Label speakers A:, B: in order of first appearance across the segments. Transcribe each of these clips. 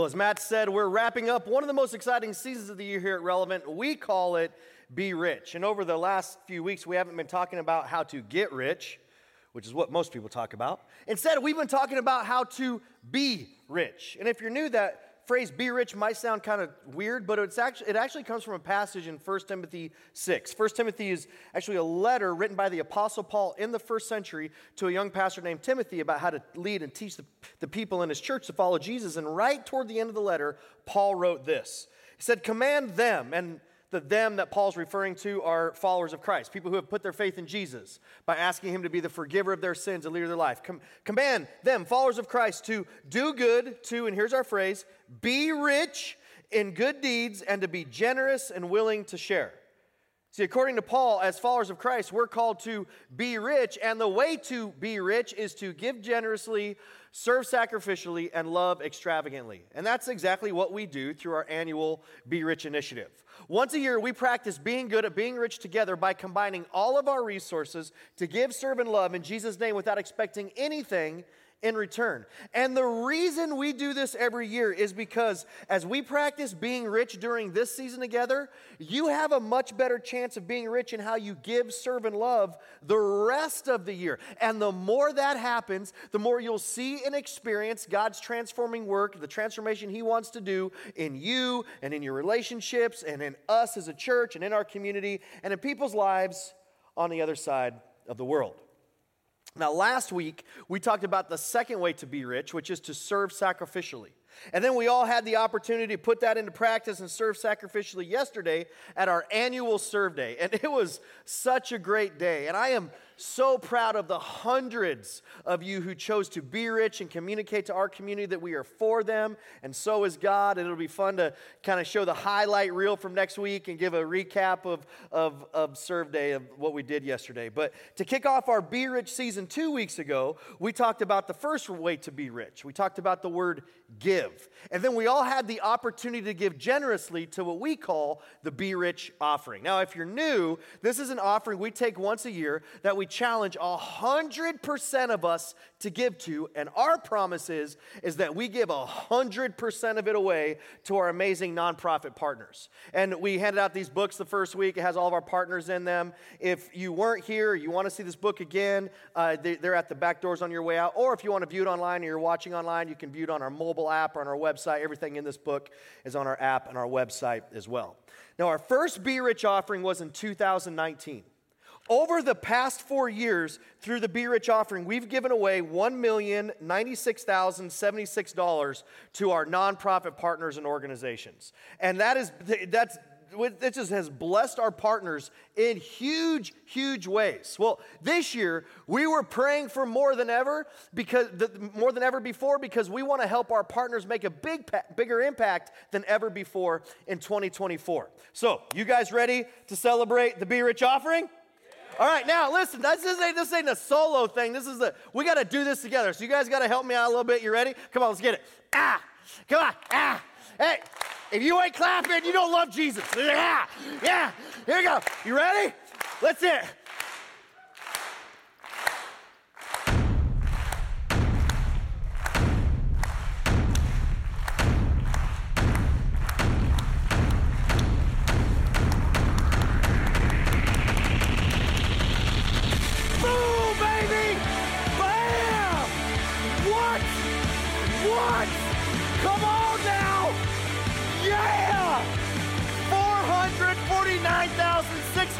A: Well, as Matt said, we're wrapping up one of the most exciting seasons of the year here at Relevant. We call it Be Rich. And over the last few weeks, we haven't been talking about how to get rich, which is what most people talk about. Instead, we've been talking about how to be rich. And if you're new, that phrase be rich might sound kind of weird, but it's actually, it actually comes from a passage in 1 Timothy 6. 1 Timothy is actually a letter written by the Apostle Paul in the first century to a young pastor named Timothy about how to lead and teach the, the people in his church to follow Jesus. And right toward the end of the letter, Paul wrote this. He said, Command them, and the them that Paul's referring to are followers of Christ, people who have put their faith in Jesus by asking him to be the forgiver of their sins and leader of their life. Com- command them, followers of Christ, to do good, to, and here's our phrase, be rich in good deeds and to be generous and willing to share. See, according to Paul, as followers of Christ, we're called to be rich, and the way to be rich is to give generously, serve sacrificially, and love extravagantly. And that's exactly what we do through our annual Be Rich initiative. Once a year, we practice being good at being rich together by combining all of our resources to give, serve, and love in Jesus' name without expecting anything in return. And the reason we do this every year is because as we practice being rich during this season together, you have a much better chance of being rich in how you give, serve, and love the rest of the year. And the more that happens, the more you'll see and experience God's transforming work, the transformation He wants to do in you and in your relationships and in us as a church and in our community and in people's lives on the other side of the world. Now, last week, we talked about the second way to be rich, which is to serve sacrificially. And then we all had the opportunity to put that into practice and serve sacrificially yesterday at our annual serve day. And it was such a great day. And I am so proud of the hundreds of you who chose to be rich and communicate to our community that we are for them, and so is God. And it'll be fun to kind of show the highlight reel from next week and give a recap of, of, of Serve Day of what we did yesterday. But to kick off our Be Rich season two weeks ago, we talked about the first way to be rich. We talked about the word give. And then we all had the opportunity to give generously to what we call the Be Rich offering. Now, if you're new, this is an offering we take once a year that we challenge 100% of us to give to. And our promise is, is that we give 100% of it away to our amazing nonprofit partners. And we handed out these books the first week. It has all of our partners in them. If you weren't here, you want to see this book again, uh, they, they're at the back doors on your way out. Or if you want to view it online or you're watching online, you can view it on our mobile app or on our website. Everything in this book is on our app and our website as well. Now, our first Be Rich offering was in 2019. Over the past four years, through the Be Rich offering, we've given away $1,096,076 to our nonprofit partners and organizations. And that is, that's, this just has blessed our partners in huge, huge ways. Well, this year we were praying for more than ever because more than ever before because we want to help our partners make a big, bigger impact than ever before in 2024. So, you guys ready to celebrate the Be Rich offering? All right, now listen, this, ain't, this ain't a solo thing. This is the, we got to do this together. So you guys got to help me out a little bit. You ready? Come on, let's get it. Ah, come on, ah. Hey, if you ain't clapping, you don't love Jesus. Yeah, yeah. Here we go. You ready? Let's hear it.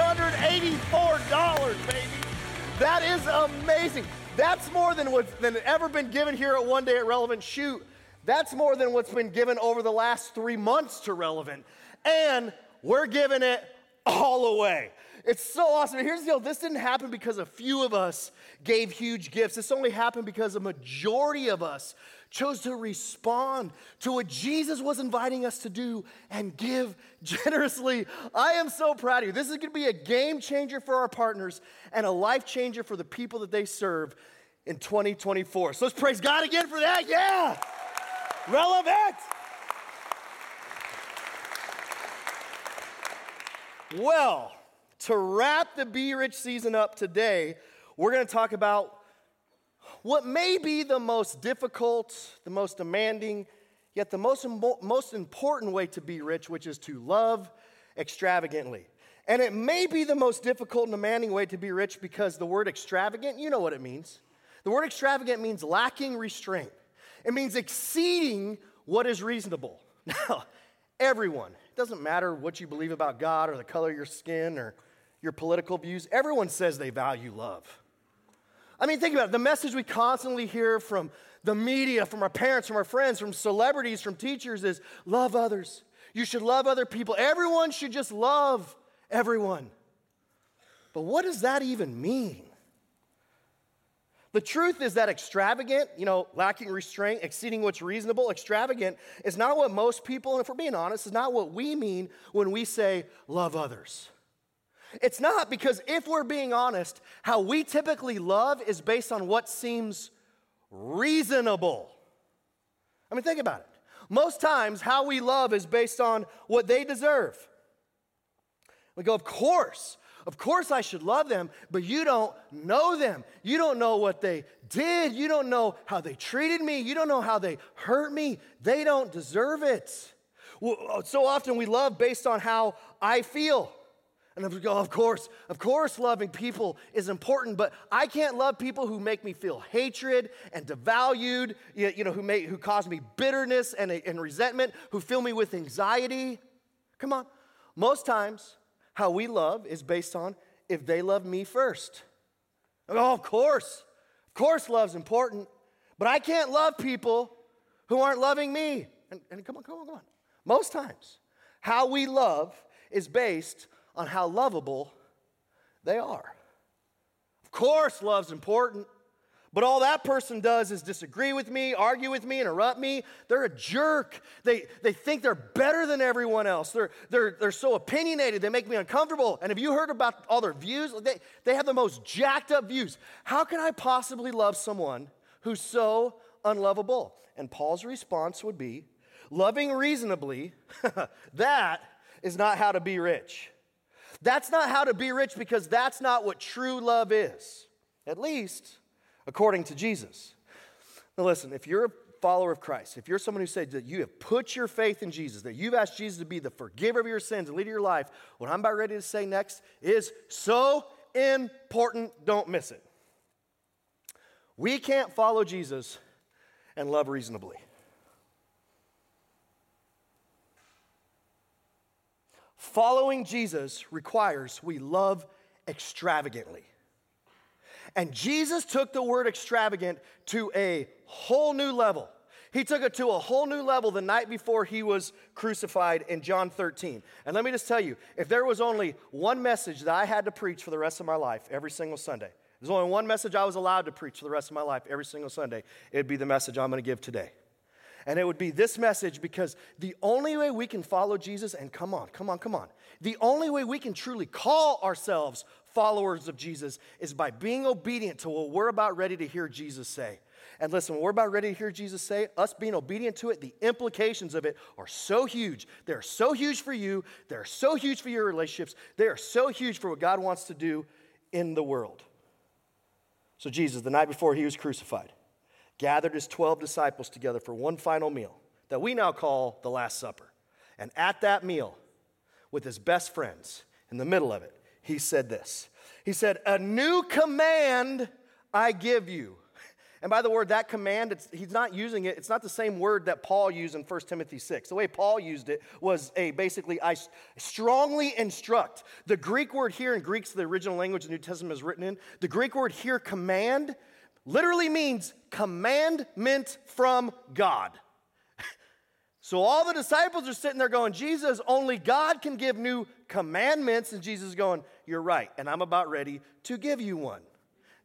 A: $684, baby. That is amazing. That's more than what's than ever been given here at One Day at Relevant. Shoot, that's more than what's been given over the last three months to Relevant. And we're giving it all away. It's so awesome. And here's the deal this didn't happen because a few of us gave huge gifts. This only happened because a majority of us chose to respond to what Jesus was inviting us to do and give generously. I am so proud of you. This is going to be a game changer for our partners and a life changer for the people that they serve in 2024. So let's praise God again for that. Yeah. Relevant. Well, to wrap the Be Rich season up today, we're going to talk about what may be the most difficult, the most demanding, yet the most, most important way to be rich, which is to love extravagantly. And it may be the most difficult and demanding way to be rich because the word extravagant, you know what it means. The word extravagant means lacking restraint, it means exceeding what is reasonable. Now, everyone, it doesn't matter what you believe about God or the color of your skin or your political views, everyone says they value love. I mean, think about it. The message we constantly hear from the media, from our parents, from our friends, from celebrities, from teachers is love others. You should love other people. Everyone should just love everyone. But what does that even mean? The truth is that extravagant, you know, lacking restraint, exceeding what's reasonable, extravagant is not what most people, and if we're being honest, is not what we mean when we say love others. It's not because if we're being honest, how we typically love is based on what seems reasonable. I mean, think about it. Most times, how we love is based on what they deserve. We go, of course, of course I should love them, but you don't know them. You don't know what they did. You don't know how they treated me. You don't know how they hurt me. They don't deserve it. Uh, so often we love based on how I feel. And we go, oh, of course, of course, loving people is important, but I can't love people who make me feel hatred and devalued, you know, who, make, who cause me bitterness and, and resentment, who fill me with anxiety. Come on. Most times, how we love is based on if they love me first. Oh, of course. Of course, love's important, but I can't love people who aren't loving me. And, and come on, come on, come on. Most times, how we love is based on how lovable they are. Of course, love's important. But all that person does is disagree with me, argue with me, interrupt me. They're a jerk. They, they think they're better than everyone else. They're, they're, they're so opinionated, they make me uncomfortable. And have you heard about all their views? They, they have the most jacked up views. How can I possibly love someone who's so unlovable? And Paul's response would be loving reasonably, that is not how to be rich. That's not how to be rich because that's not what true love is, at least according to Jesus. Now, listen, if you're a follower of Christ, if you're someone who said that you have put your faith in Jesus, that you've asked Jesus to be the forgiver of your sins and leader of your life, what I'm about ready to say next is so important, don't miss it. We can't follow Jesus and love reasonably. Following Jesus requires we love extravagantly. And Jesus took the word extravagant to a whole new level. He took it to a whole new level the night before he was crucified in John 13. And let me just tell you if there was only one message that I had to preach for the rest of my life every single Sunday, there's only one message I was allowed to preach for the rest of my life every single Sunday, it'd be the message I'm going to give today. And it would be this message because the only way we can follow Jesus, and come on, come on, come on, the only way we can truly call ourselves followers of Jesus is by being obedient to what we're about ready to hear Jesus say. And listen, we're about ready to hear Jesus say, us being obedient to it, the implications of it are so huge. They're so huge for you, they're so huge for your relationships, they are so huge for what God wants to do in the world. So, Jesus, the night before he was crucified, gathered his 12 disciples together for one final meal that we now call the Last Supper. And at that meal, with his best friends, in the middle of it, he said this He said, A new command I give you. And by the word, that command, he's not using it, it's not the same word that Paul used in 1 Timothy 6. The way Paul used it was a basically, I strongly instruct. The Greek word here in Greek's the original language the New Testament is written in. The Greek word here, command, literally means commandment from God. So all the disciples are sitting there going, Jesus, only God can give new commandments. And Jesus is going, You're right. And I'm about ready to give you one.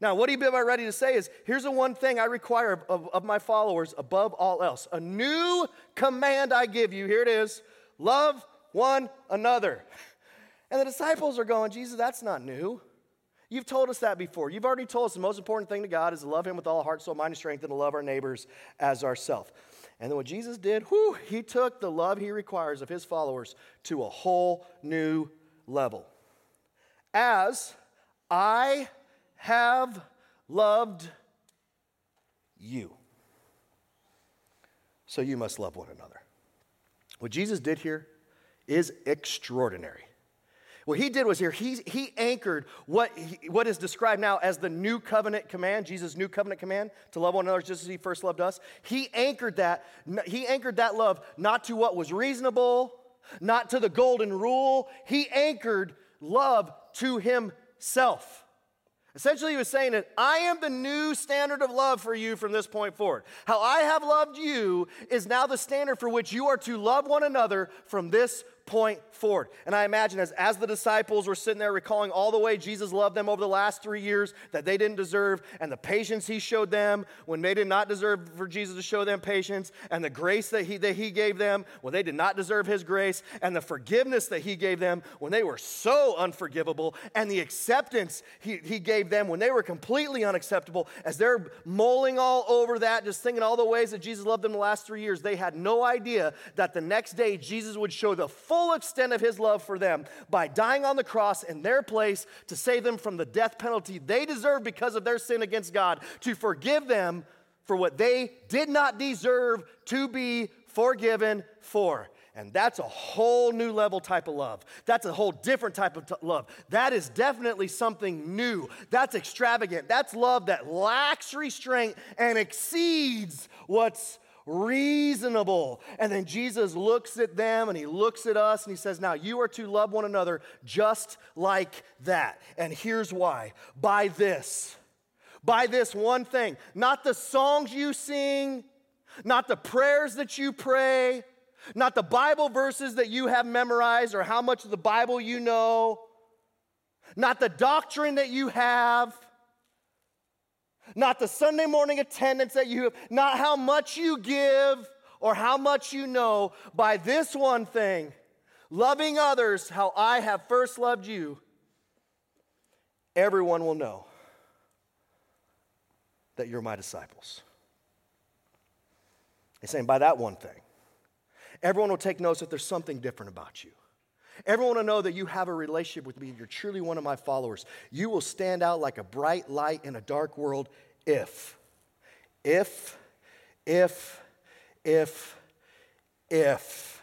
A: Now, what he be about ready to say is here's the one thing I require of, of my followers above all else a new command I give you. Here it is love one another. And the disciples are going, Jesus, that's not new. You've told us that before. You've already told us the most important thing to God is to love Him with all heart, soul, mind, and strength, and to love our neighbors as ourselves. And then what Jesus did, whew, He took the love He requires of His followers to a whole new level. As I have loved you. so you must love one another. What Jesus did here is extraordinary. What he did was here, he, he anchored what, he, what is described now as the new covenant command, Jesus' new covenant command to love one another just as he first loved us. He anchored that, he anchored that love not to what was reasonable, not to the golden rule. He anchored love to himself. Essentially, he was saying that I am the new standard of love for you from this point forward. How I have loved you is now the standard for which you are to love one another from this point forward. And I imagine as, as the disciples were sitting there recalling all the way Jesus loved them over the last three years that they didn't deserve, and the patience he showed them when they did not deserve for Jesus to show them patience, and the grace that he, that he gave them when they did not deserve his grace, and the forgiveness that he gave them when they were so unforgivable, and the acceptance he, he gave them when they were completely unacceptable, as they're mulling all over that, just thinking all the ways that Jesus loved them the last three years, they had no idea that the next day Jesus would show the full full extent of his love for them by dying on the cross in their place to save them from the death penalty they deserve because of their sin against God, to forgive them for what they did not deserve to be forgiven for. And that's a whole new level type of love. That's a whole different type of t- love. That is definitely something new. That's extravagant. That's love that lacks restraint and exceeds what's reasonable. And then Jesus looks at them and he looks at us and he says, Now you are to love one another just like that. And here's why by this, by this one thing, not the songs you sing, not the prayers that you pray, not the Bible verses that you have memorized or how much of the Bible you know, not the doctrine that you have not the Sunday morning attendance that you have, not how much you give or how much you know, by this one thing, loving others how I have first loved you, everyone will know that you're my disciples. He's saying, by that one thing, everyone will take notice that there's something different about you. Everyone will know that you have a relationship with me you're truly one of my followers. You will stand out like a bright light in a dark world if, if, if, if, if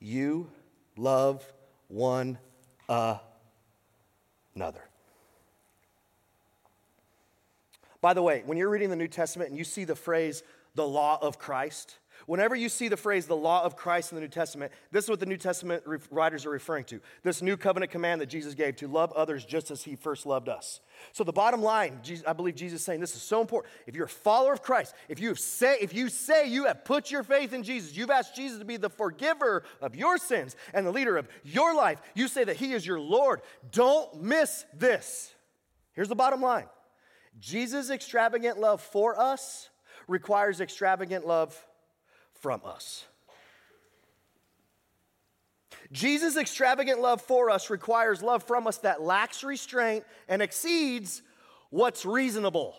A: you love one another. By the way, when you're reading the New Testament and you see the phrase the law of Christ, Whenever you see the phrase the law of Christ in the New Testament, this is what the New Testament writers are referring to. This new covenant command that Jesus gave to love others just as he first loved us. So the bottom line, I believe Jesus is saying this is so important. If you're a follower of Christ, if you say if you say you have put your faith in Jesus, you've asked Jesus to be the forgiver of your sins and the leader of your life, you say that he is your Lord. Don't miss this. Here's the bottom line. Jesus' extravagant love for us requires extravagant love from us. Jesus' extravagant love for us requires love from us that lacks restraint and exceeds what's reasonable.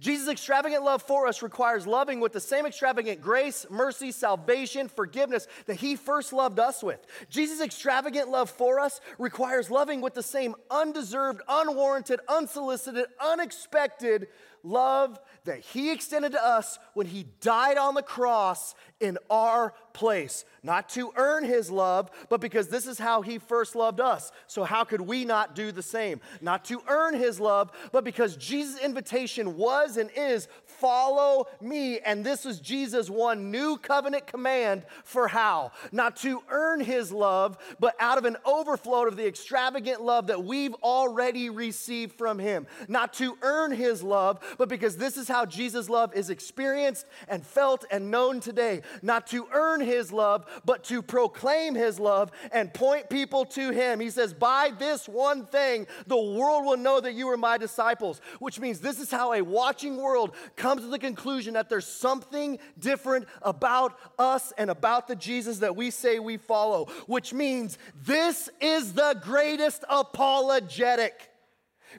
A: Jesus' extravagant love for us requires loving with the same extravagant grace, mercy, salvation, forgiveness that He first loved us with. Jesus' extravagant love for us requires loving with the same undeserved, unwarranted, unsolicited, unexpected love that He extended to us when He died on the cross in our place. Not to earn His love, but because this is how He first loved us. So, how could we not do the same? Not to earn His love, but because Jesus' invitation was and is follow me. And this was Jesus' one new covenant command for how? Not to earn His love, but out of an overflow of the extravagant love that we've already received from Him. Not to earn His love, but because this is how Jesus' love is experienced and felt and known today. Not to earn his love, but to proclaim his love and point people to him. He says, By this one thing, the world will know that you are my disciples, which means this is how a watching world comes to the conclusion that there's something different about us and about the Jesus that we say we follow, which means this is the greatest apologetic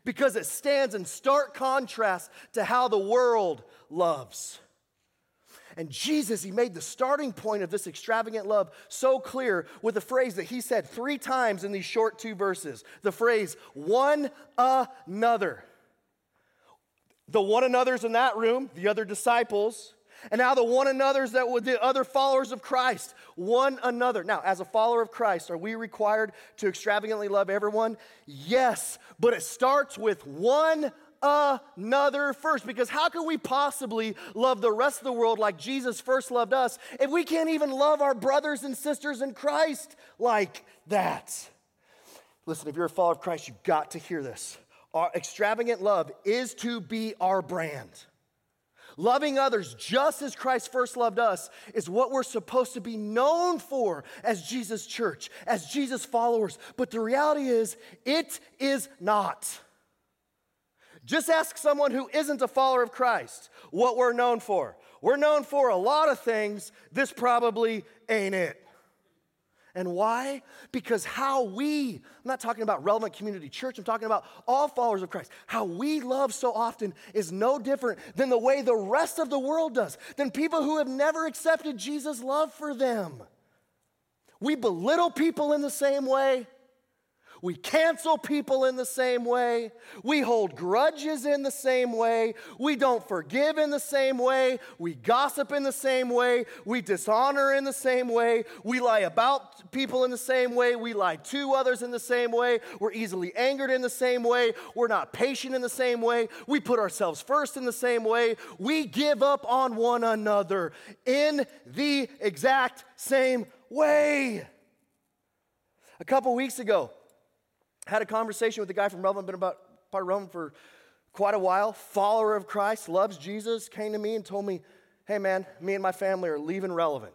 A: because it stands in stark contrast to how the world loves. And Jesus, he made the starting point of this extravagant love so clear with a phrase that he said three times in these short two verses the phrase, one another. The one another's in that room, the other disciples, And now the one another's that were the other followers of Christ, one another. Now, as a follower of Christ, are we required to extravagantly love everyone? Yes, but it starts with one another first. Because how can we possibly love the rest of the world like Jesus first loved us if we can't even love our brothers and sisters in Christ like that? Listen, if you're a follower of Christ, you've got to hear this. Our extravagant love is to be our brand. Loving others just as Christ first loved us is what we're supposed to be known for as Jesus' church, as Jesus' followers. But the reality is, it is not. Just ask someone who isn't a follower of Christ what we're known for. We're known for a lot of things. This probably ain't it. And why? Because how we, I'm not talking about relevant community church, I'm talking about all followers of Christ. How we love so often is no different than the way the rest of the world does, than people who have never accepted Jesus' love for them. We belittle people in the same way. We cancel people in the same way. We hold grudges in the same way. We don't forgive in the same way. We gossip in the same way. We dishonor in the same way. We lie about people in the same way. We lie to others in the same way. We're easily angered in the same way. We're not patient in the same way. We put ourselves first in the same way. We give up on one another in the exact same way. A couple weeks ago, had a conversation with a guy from Relevant, been about part of Relevant for quite a while, follower of Christ, loves Jesus, came to me and told me, hey man, me and my family are leaving Relevant.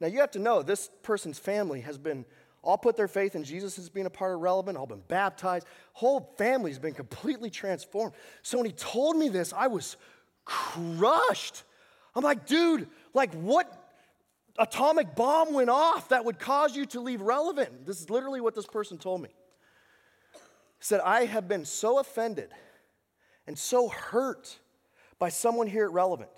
A: Now you have to know this person's family has been all put their faith in Jesus as being a part of Relevant, all been baptized, whole family's been completely transformed. So when he told me this, I was crushed. I'm like, dude, like what atomic bomb went off that would cause you to leave Relevant? This is literally what this person told me said, I have been so offended and so hurt by someone here at Relevant.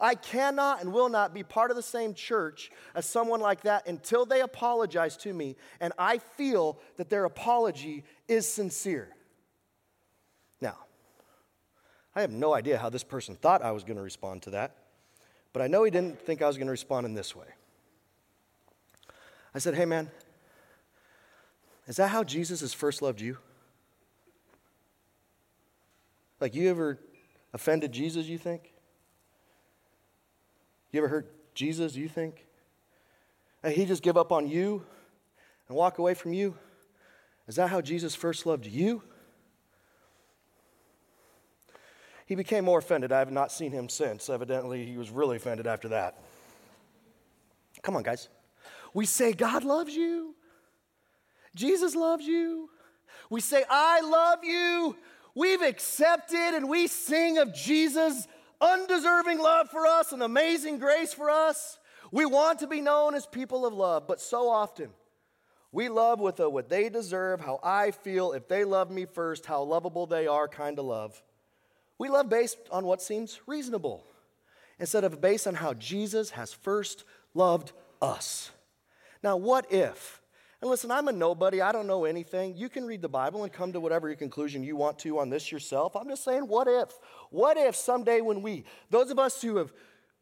A: I cannot and will not be part of the same church as someone like that until they apologize to me and I feel that their apology is sincere. Now, I have no idea how this person thought I was going to respond to that, but I know he didn't think I was going to respond in this way. I said, Hey, man, is that how Jesus has first loved you? Like, you ever offended Jesus, you think? You ever hurt Jesus, you think? And he just give up on you and walk away from you? Is that how Jesus first loved you? He became more offended. I have not seen him since. Evidently, he was really offended after that. Come on, guys. We say, God loves you. Jesus loves you. We say, I love you. We've accepted and we sing of Jesus' undeserving love for us and amazing grace for us. We want to be known as people of love, but so often we love with a what they deserve, how I feel, if they love me first, how lovable they are kind of love. We love based on what seems reasonable instead of based on how Jesus has first loved us. Now, what if and listen, I'm a nobody. I don't know anything. You can read the Bible and come to whatever conclusion you want to on this yourself. I'm just saying, what if? What if someday when we, those of us who have,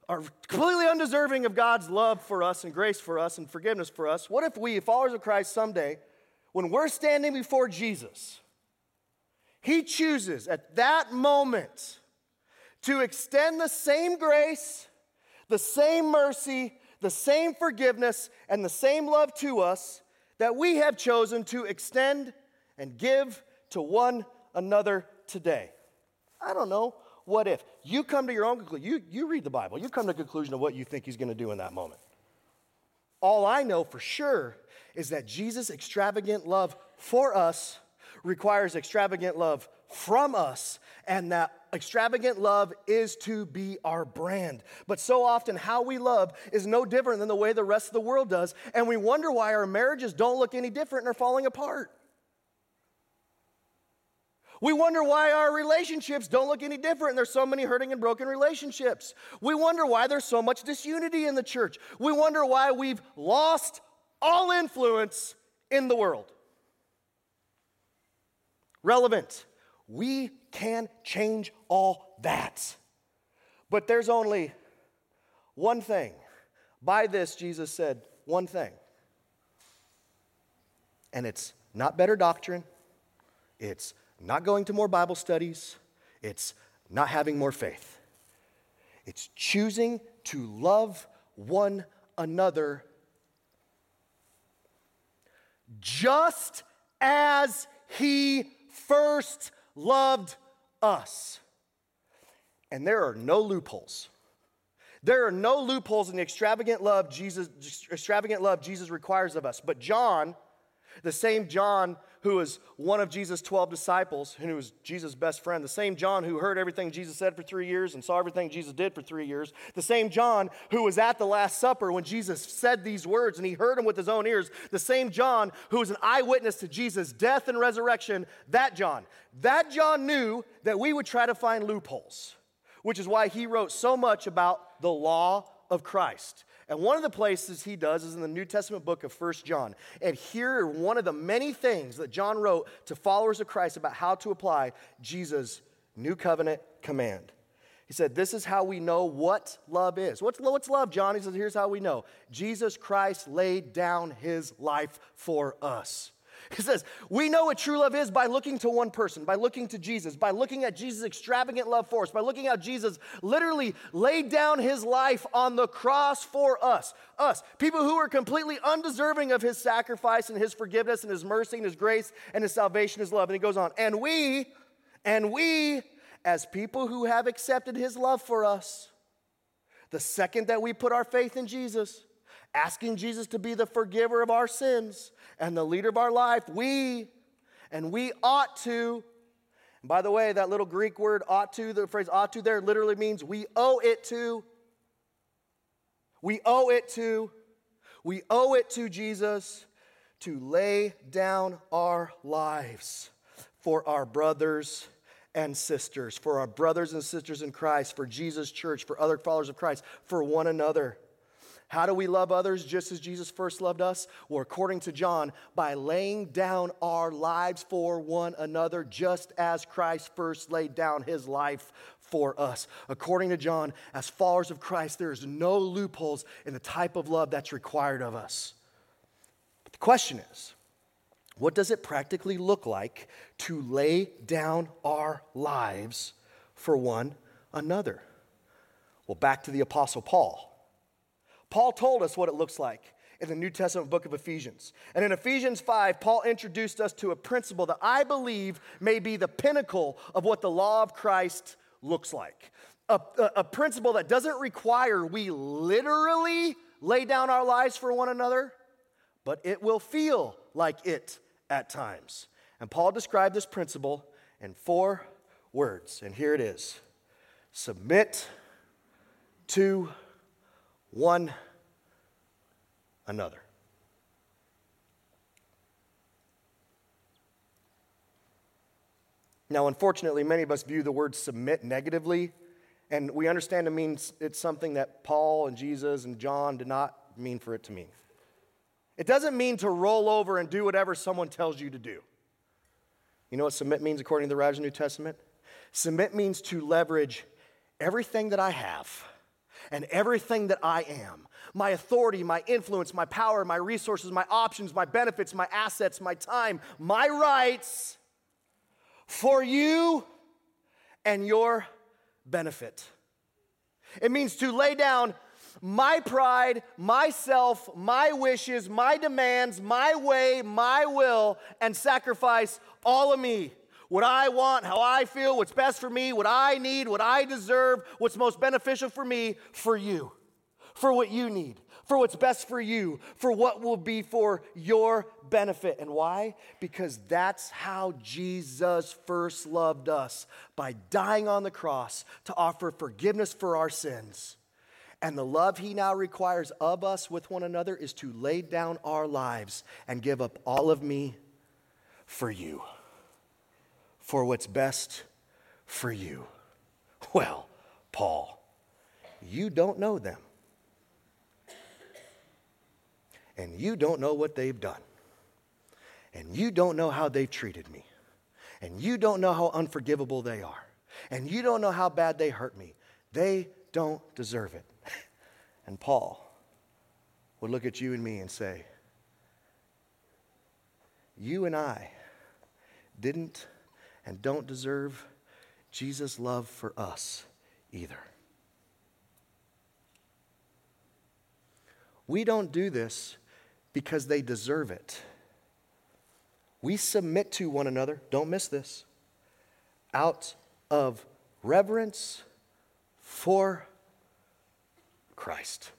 A: are completely undeserving of God's love for us and grace for us and forgiveness for us, what if we, followers of Christ, someday, when we're standing before Jesus, He chooses at that moment to extend the same grace, the same mercy, the same forgiveness, and the same love to us that we have chosen to extend and give to one another today. I don't know. What if? You come to your own conclusion. You, you read the Bible. You come to the conclusion of what you think he's going to do in that moment. All I know for sure is that Jesus' extravagant love for us requires extravagant love from us, and that extravagant love is to be our brand. But so often, how we love is no different than the way the rest of the world does, and we wonder why our marriages don't look any different and are falling apart. We wonder why our relationships don't look any different and there's so many hurting and broken relationships. We wonder why there's so much disunity in the church. We wonder why we've lost all influence in the world. Relevant. We can change all that. But there's only one thing. By this, Jesus said one thing. And it's not better doctrine, it's not going to more Bible studies, it's not having more faith. It's choosing to love one another just as he first loved us. And there are no loopholes. There are no loopholes in the extravagant love Jesus extravagant love Jesus requires of us. But John, the same John who was one of Jesus' 12 disciples, and who was Jesus' best friend, the same John who heard everything Jesus said for three years and saw everything Jesus did for three years, the same John who was at the Last Supper when Jesus said these words and he heard them with his own ears, the same John who was an eyewitness to Jesus' death and resurrection, that John. That John knew that we would try to find loopholes, which is why he wrote so much about the law of Christ. And one of the places he does is in the New Testament book of First John. And here are one of the many things that John wrote to followers of Christ about how to apply Jesus' new covenant command. He said, This is how we know what love is. What's, what's love, John? He says, Here's how we know Jesus Christ laid down his life for us. He says, We know what true love is by looking to one person, by looking to Jesus, by looking at Jesus' extravagant love for us, by looking at Jesus literally laid down his life on the cross for us. Us, people who are completely undeserving of his sacrifice and his forgiveness and his mercy and his grace and his salvation, his love. And he goes on, and we, and we, as people who have accepted his love for us, the second that we put our faith in Jesus, asking Jesus to be the forgiver of our sins and the leader of our life, we, and we ought to. And by the way, that little Greek word ought to, the phrase ought to there literally means we owe it to. We owe it to. We owe it to Jesus to lay down our lives for our brothers and sisters, for our brothers and sisters in Christ, for Jesus' church, for other followers of Christ, for one another. How do we love others just as Jesus first loved us? Well, according to John, by laying down our lives for one another, just as Christ first laid down his life for us. According to John, as followers of Christ, there is no loopholes in the type of love that's required of us. But the question is, what does it practically look like to lay down our lives for one another? Well, back to the Apostle Paul. Paul told us what it looks like in the New Testament book of Ephesians. And in Ephesians 5, Paul introduced us to a principle that I believe may be the pinnacle of what the law of Christ looks like. A, a, a principle that doesn't require we literally lay down our lives for one another, but it will feel like it at times. And Paul described this principle in four words. And here it is submit to one another. Now, unfortunately, many of us view the word submit negatively, and we understand it means it's something that Paul and Jesus and John did not mean for it to mean. It doesn't mean to roll over and do whatever someone tells you to do. You know what submit means according to the Radical New Testament? Submit means to leverage everything that I have and everything that I am my authority, my influence, my power, my resources, my options, my benefits, my assets, my time, my rights for you and your benefit. It means to lay down my pride, myself, my wishes, my demands, my way, my will, and sacrifice all of me what I want, how I feel, what's best for me, what I need, what I deserve, what's most beneficial for me, for you, for what you need, for what's best for you, for what will be for your benefit. And why? Because that's how Jesus first loved us by dying on the cross to offer forgiveness for our sins. And the love he now requires of us with one another is to lay down our lives and give up all of me for you for what's best for you. Well, Paul, you don't know them. And you don't know what they've done. And you don't know how they've treated me. And you don't know how unforgivable they are. And you don't know how bad they hurt me. They don't deserve it. and Paul would look at you and me and say, You and I didn't and don't deserve Jesus' love for us either. We don't do this because they deserve it. We submit to one another, don't miss this, out of reverence for Christ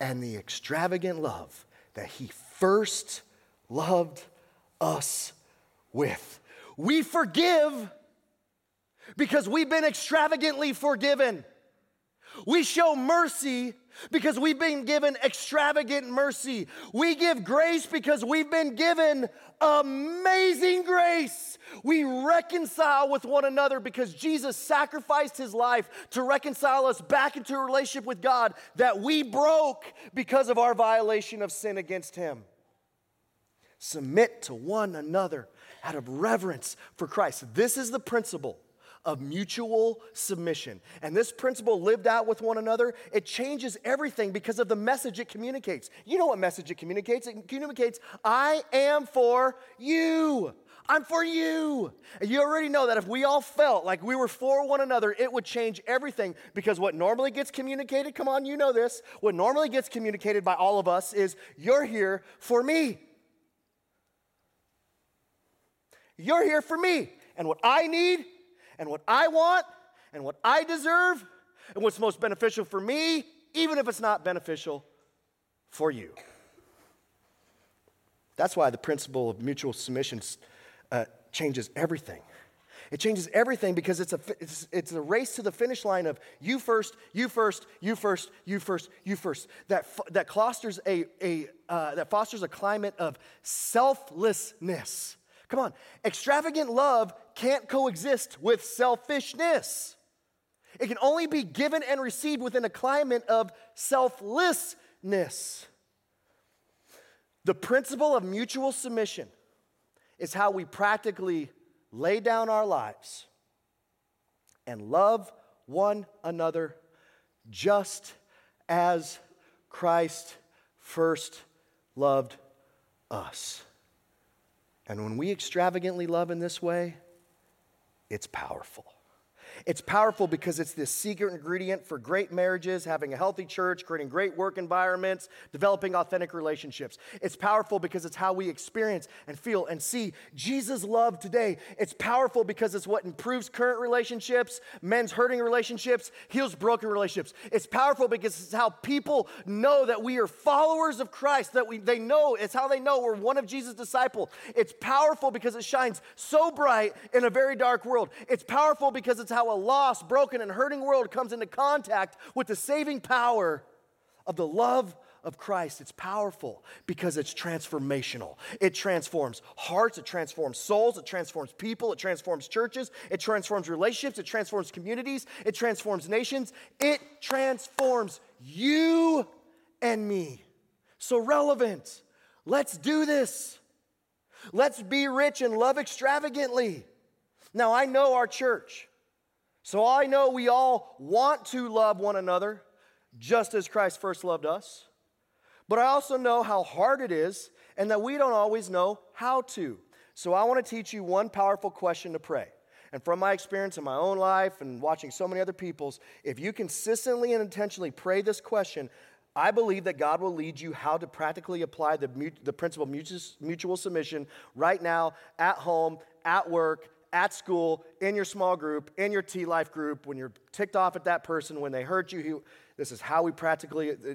A: and the extravagant love that He first loved us with. We forgive because we've been extravagantly forgiven. We show mercy because we've been given extravagant mercy. We give grace because we've been given amazing grace. We reconcile with one another because Jesus sacrificed his life to reconcile us back into a relationship with God that we broke because of our violation of sin against him. Submit to one another out of reverence for Christ. This is the principle of mutual submission. And this principle lived out with one another, it changes everything because of the message it communicates. You know what message it communicates? It communicates, I am for you. I'm for you. And you already know that if we all felt like we were for one another, it would change everything because what normally gets communicated, come on, you know this, what normally gets communicated by all of us is, You're here for me. You're here for me. And what I need and what I want and what I deserve and what's most beneficial for me, even if it's not beneficial for you. That's why the principle of mutual submission uh, changes everything. It changes everything because it's a, it's, it's, a race to the finish line of you first, you first, you first, you first, you first. That, that, fosters a, a, uh, that fosters a climate of selflessness. Come on, extravagant love can't coexist with selfishness. It can only be given and received within a climate of selflessness. The principle of mutual submission is how we practically lay down our lives and love one another just as Christ first loved us. And when we extravagantly love in this way, it's powerful. It's powerful because it's this secret ingredient for great marriages, having a healthy church, creating great work environments, developing authentic relationships. It's powerful because it's how we experience and feel and see Jesus' love today. It's powerful because it's what improves current relationships, men's hurting relationships, heals broken relationships. It's powerful because it's how people know that we are followers of Christ, that we, they know, it's how they know we're one of Jesus' disciple. It's powerful because it shines so bright in a very dark world. It's powerful because it's how a lost, broken, and hurting world comes into contact with the saving power of the love of Christ. It's powerful because it's transformational. It transforms hearts, it transforms souls, it transforms people, it transforms churches, it transforms relationships, it transforms communities, it transforms nations, it transforms you and me. So relevant. Let's do this. Let's be rich and love extravagantly. Now, I know our church. So I know we all want to love one another just as Christ first loved us. But I also know how hard it is and that we don't always know how to. So I want to teach you one powerful question to pray. And from my experience in my own life and watching so many other people's, if you consistently and intentionally pray this question, I believe that God will lead you how to practically apply the, the principle of mutual, mutual submission right now, at home, at work, at school, in your small group, in your T Life group, when you're ticked off at that person, when they hurt you, he, this is how we practically, uh,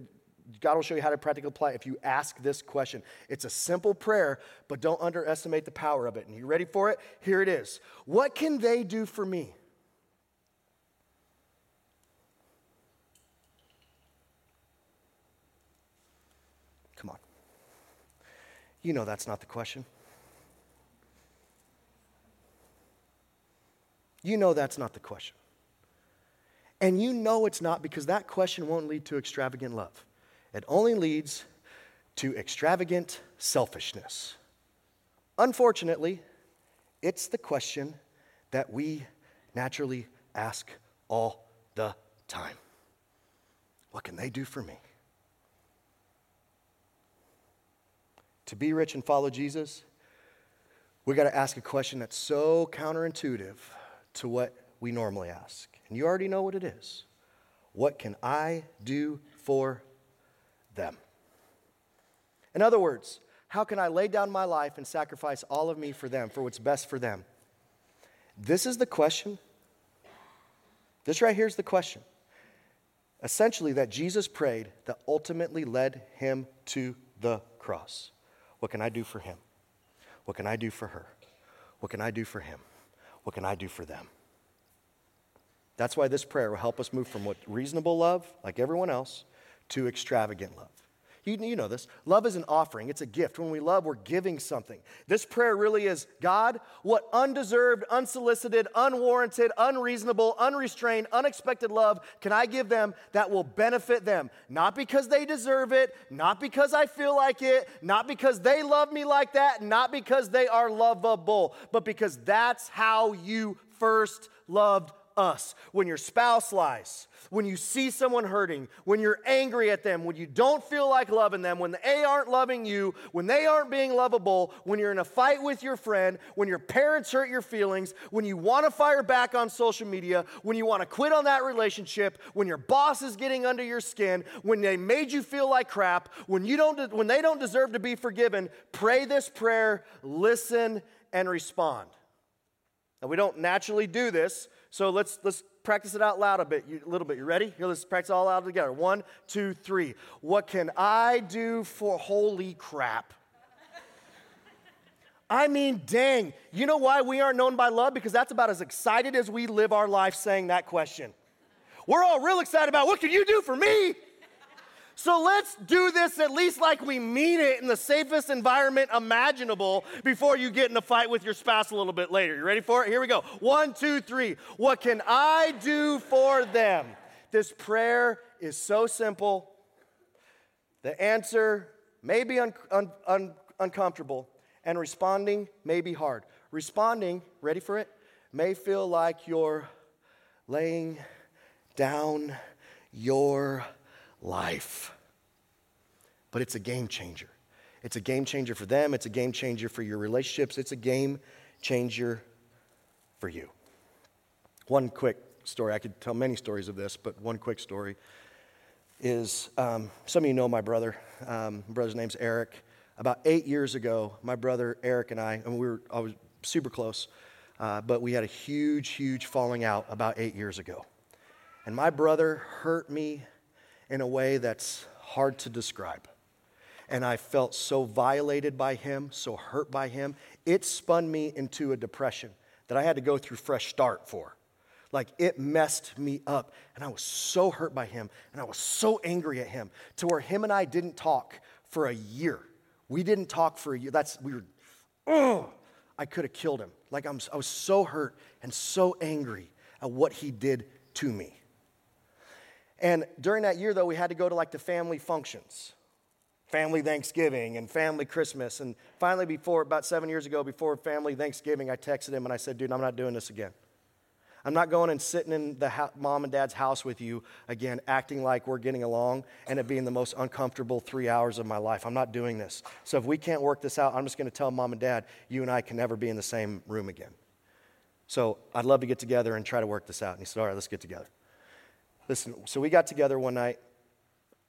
A: God will show you how to practically apply if you ask this question. It's a simple prayer, but don't underestimate the power of it. And you ready for it? Here it is What can they do for me? Come on. You know that's not the question. You know that's not the question. And you know it's not because that question won't lead to extravagant love. It only leads to extravagant selfishness. Unfortunately, it's the question that we naturally ask all the time. What can they do for me? To be rich and follow Jesus, we got to ask a question that's so counterintuitive to what we normally ask. And you already know what it is. What can I do for them? In other words, how can I lay down my life and sacrifice all of me for them, for what's best for them? This is the question. This right here is the question. Essentially, that Jesus prayed that ultimately led him to the cross. What can I do for him? What can I do for her? What can I do for him? What can I do for them? That's why this prayer will help us move from what reasonable love, like everyone else, to extravagant love. You, you know this. Love is an offering, it's a gift. When we love, we're giving something. This prayer really is God, what undeserved, unsolicited, unwarranted, unreasonable, unrestrained, unexpected love can I give them that will benefit them? Not because they deserve it, not because I feel like it, not because they love me like that, not because they are lovable, but because that's how you first loved us. When your spouse lies, when you see someone hurting, when you're angry at them, when you don't feel like loving them, when they aren't loving you, when they aren't being lovable, when you're in a fight with your friend, when your parents hurt your feelings, when you want to fire back on social media, when you want to quit on that relationship, when your boss is getting under your skin, when they made you feel like crap, when you don't when they don't deserve to be forgiven, pray this prayer, listen and respond. Now we don't naturally do this, so let's, let's practice it out loud a bit, a little bit. You ready? Here, let's practice all out together. One, two, three. What can I do for holy crap? I mean, dang. You know why we aren't known by love? Because that's about as excited as we live our life saying that question. We're all real excited about what can you do for me? So let's do this at least like we mean it in the safest environment imaginable before you get in a fight with your spouse a little bit later. You ready for it? Here we go. One, two, three. What can I do for them? This prayer is so simple. The answer may be un- un- un- uncomfortable, and responding may be hard. Responding, ready for it, may feel like you're laying down your life. But it's a game changer. It's a game changer for them, it's a game changer for your relationships, it's a game changer for you. One quick story, I could tell many stories of this, but one quick story is um, some of you know my brother. Um, my brother's name's Eric. About eight years ago, my brother Eric and I, and we were I was super close, uh, but we had a huge, huge falling out about eight years ago. And my brother hurt me in a way that's hard to describe. And I felt so violated by him, so hurt by him. It spun me into a depression that I had to go through fresh start for. Like it messed me up. And I was so hurt by him. And I was so angry at him to where him and I didn't talk for a year. We didn't talk for a year. That's, we were, oh, I could have killed him. Like I'm, I was so hurt and so angry at what he did to me. And during that year, though, we had to go to like the family functions, family Thanksgiving and family Christmas. And finally, before about seven years ago, before family Thanksgiving, I texted him and I said, dude, I'm not doing this again. I'm not going and sitting in the mom and dad's house with you again, acting like we're getting along and it being the most uncomfortable three hours of my life. I'm not doing this. So if we can't work this out, I'm just going to tell mom and dad, you and I can never be in the same room again. So I'd love to get together and try to work this out. And he said, all right, let's get together. Listen, so we got together one night.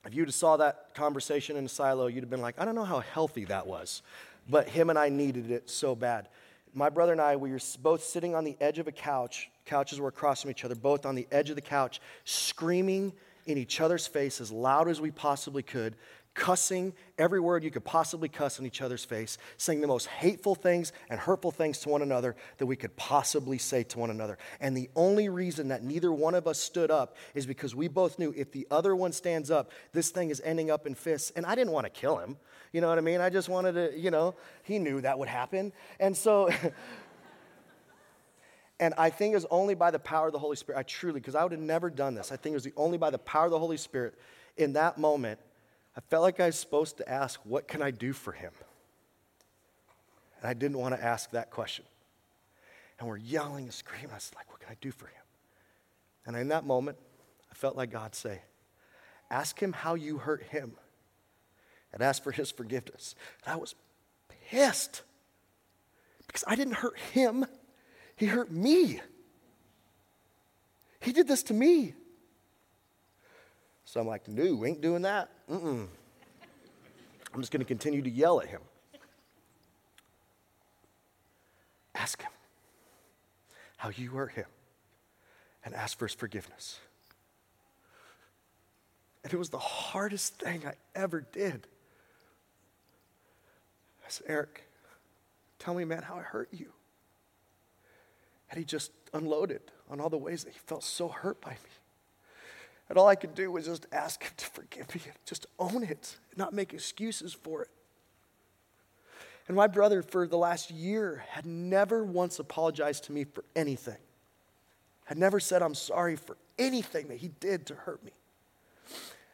A: If you'd have saw that conversation in the silo, you'd have been like, I don't know how healthy that was. But him and I needed it so bad. My brother and I, we were both sitting on the edge of a couch. Couches were across from each other, both on the edge of the couch, screaming in each other's face as loud as we possibly could, cussing every word you could possibly cuss in each other's face, saying the most hateful things and hurtful things to one another that we could possibly say to one another. And the only reason that neither one of us stood up is because we both knew if the other one stands up, this thing is ending up in fists. And I didn't want to kill him. You know what I mean? I just wanted to, you know, he knew that would happen. And so. And I think it was only by the power of the Holy Spirit, I truly, because I would have never done this. I think it was the only by the power of the Holy Spirit in that moment I felt like I was supposed to ask, What can I do for him? And I didn't want to ask that question. And we're yelling and screaming. I was like, What can I do for him? And in that moment, I felt like God say, ask him how you hurt him and ask for his forgiveness. And I was pissed because I didn't hurt him, he hurt me. He did this to me. So I'm like, no, ain't doing that. Mm-mm. I'm just going to continue to yell at him. Ask him how you hurt him and ask for his forgiveness. And it was the hardest thing I ever did. I said, Eric, tell me, man, how I hurt you. And he just unloaded on all the ways that he felt so hurt by me. And all I could do was just ask him to forgive me and just own it, and not make excuses for it. And my brother, for the last year, had never once apologized to me for anything, had never said, I'm sorry for anything that he did to hurt me.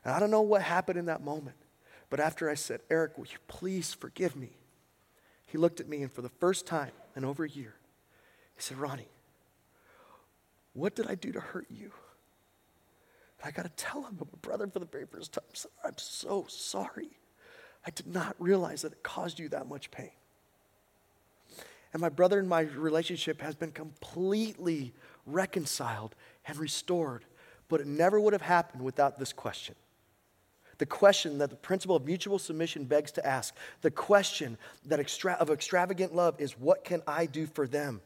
A: And I don't know what happened in that moment, but after I said, Eric, will you please forgive me? He looked at me, and for the first time in over a year, he said, Ronnie, what did I do to hurt you? I got to tell him, I'm a brother for the very first time. I'm so sorry. I did not realize that it caused you that much pain. And my brother and my relationship has been completely reconciled and restored, but it never would have happened without this question. The question that the principle of mutual submission begs to ask, the question that extra- of extravagant love is what can I do for them?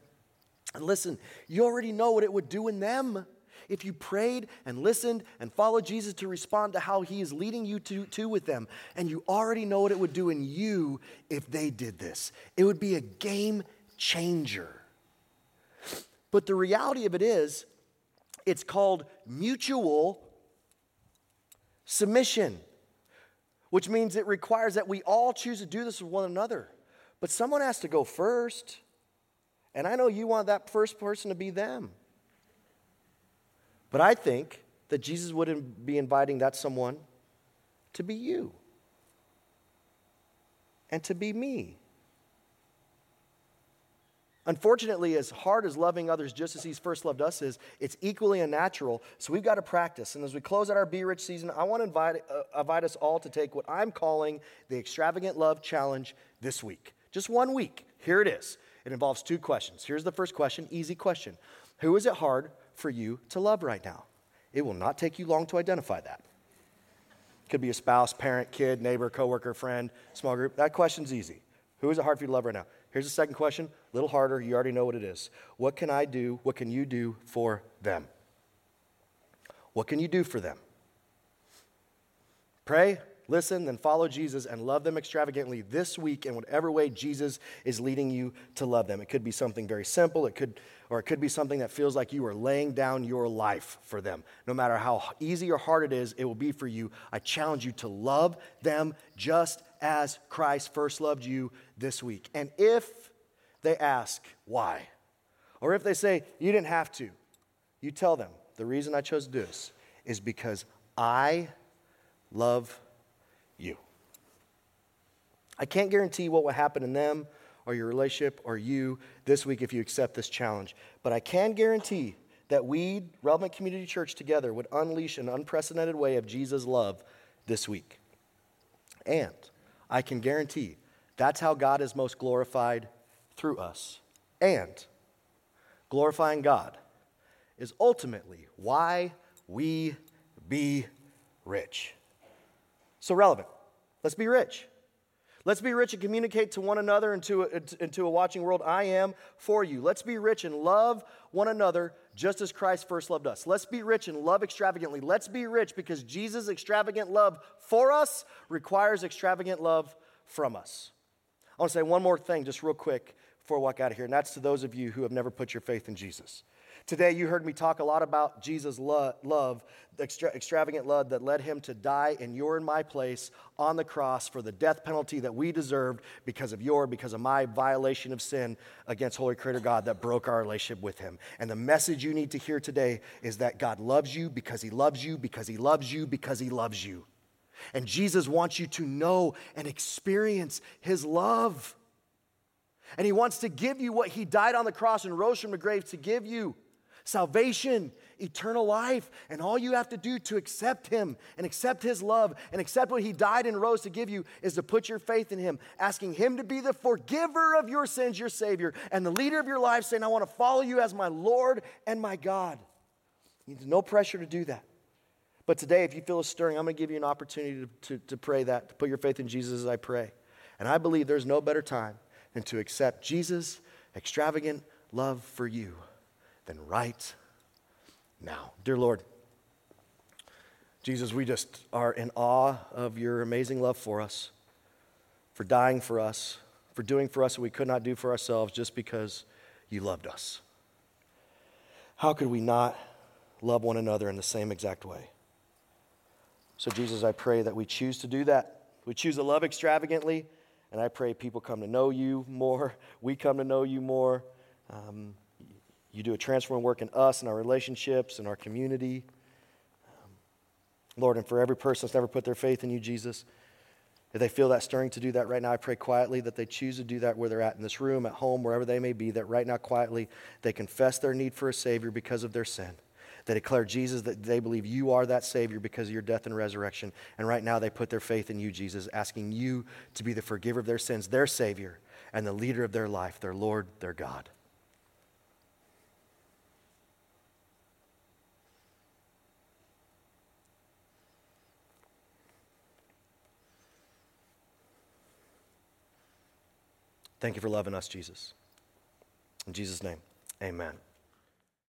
A: And listen, you already know what it would do in them. If you prayed and listened and followed Jesus to respond to how he is leading you to, to with them, and you already know what it would do in you if they did this, it would be a game changer. But the reality of it is, it's called mutual submission, which means it requires that we all choose to do this with one another. But someone has to go first. And I know you want that first person to be them. But I think that Jesus wouldn't be inviting that someone to be you and to be me. Unfortunately, as hard as loving others just as He's first loved us is, it's equally unnatural. So we've got to practice. And as we close out our Be Rich season, I want to invite, uh, invite us all to take what I'm calling the Extravagant Love Challenge this week. Just one week. Here it is. It involves two questions. Here's the first question easy question Who is it hard for you to love right now. It will not take you long to identify that. Could be a spouse, parent, kid, neighbor, coworker, friend, small group. That question's easy. Who is it hard for you to love right now? Here's the second question, a little harder. You already know what it is. What can I do? What can you do for them? What can you do for them? Pray, listen, then follow Jesus and love them extravagantly this week in whatever way Jesus is leading you to love them. It could be something very simple, it could, or it could be something that feels like you are laying down your life for them. No matter how easy or hard it is, it will be for you. I challenge you to love them just as Christ first loved you this week. And if they ask, why? Or if they say, you didn't have to, you tell them, the reason I chose to do this is because I love you. I can't guarantee what will happen in them or your relationship or you this week if you accept this challenge, but I can guarantee that we, Relevant Community Church, together would unleash an unprecedented way of Jesus' love this week. And I can guarantee that's how God is most glorified through us. And glorifying God is ultimately why we be rich. So relevant. Let's be rich. Let's be rich and communicate to one another and to, a, into a watching world. I am for you. Let's be rich and love one another just as Christ first loved us. Let's be rich and love extravagantly. Let's be rich because Jesus' extravagant love for us requires extravagant love from us. I want to say one more thing just real quick before I walk out of here, and that's to those of you who have never put your faith in Jesus. Today, you heard me talk a lot about Jesus' love, love extra, extravagant love that led him to die in your and my place on the cross for the death penalty that we deserved because of your, because of my violation of sin against Holy Creator God that broke our relationship with him. And the message you need to hear today is that God loves you because he loves you, because he loves you, because he loves you. And Jesus wants you to know and experience his love. And he wants to give you what he died on the cross and rose from the grave to give you salvation eternal life. And all you have to do to accept Him and accept His love and accept what He died and rose to give you is to put your faith in Him, asking Him to be the forgiver of your sins, your Savior, and the leader of your life, saying, I want to follow you as my Lord and my God. There's no pressure to do that. But today, if you feel a stirring, I'm going to give you an opportunity to, to, to pray that, to put your faith in Jesus as I pray. And I believe there's no better time than to accept Jesus' extravagant love for you than right now. Dear Lord, Jesus, we just are in awe of your amazing love for us, for dying for us, for doing for us what we could not do for ourselves just because you loved us. How could we not love one another in the same exact way? So, Jesus, I pray that we choose to do that. We choose to love extravagantly, and I pray people come to know you more. We come to know you more. Um, you do a transforming work in us and our relationships and our community. Um, Lord, and for every person that's never put their faith in you, Jesus, if they feel that stirring to do that right now, I pray quietly that they choose to do that where they're at in this room, at home, wherever they may be, that right now, quietly, they confess their need for a Savior because of their sin. They declare, Jesus, that they believe you are that Savior because of your death and resurrection. And right now, they put their faith in you, Jesus, asking you to be the forgiver of their sins, their Savior, and the leader of their life, their Lord, their God. Thank you for loving us, Jesus. In Jesus' name, amen.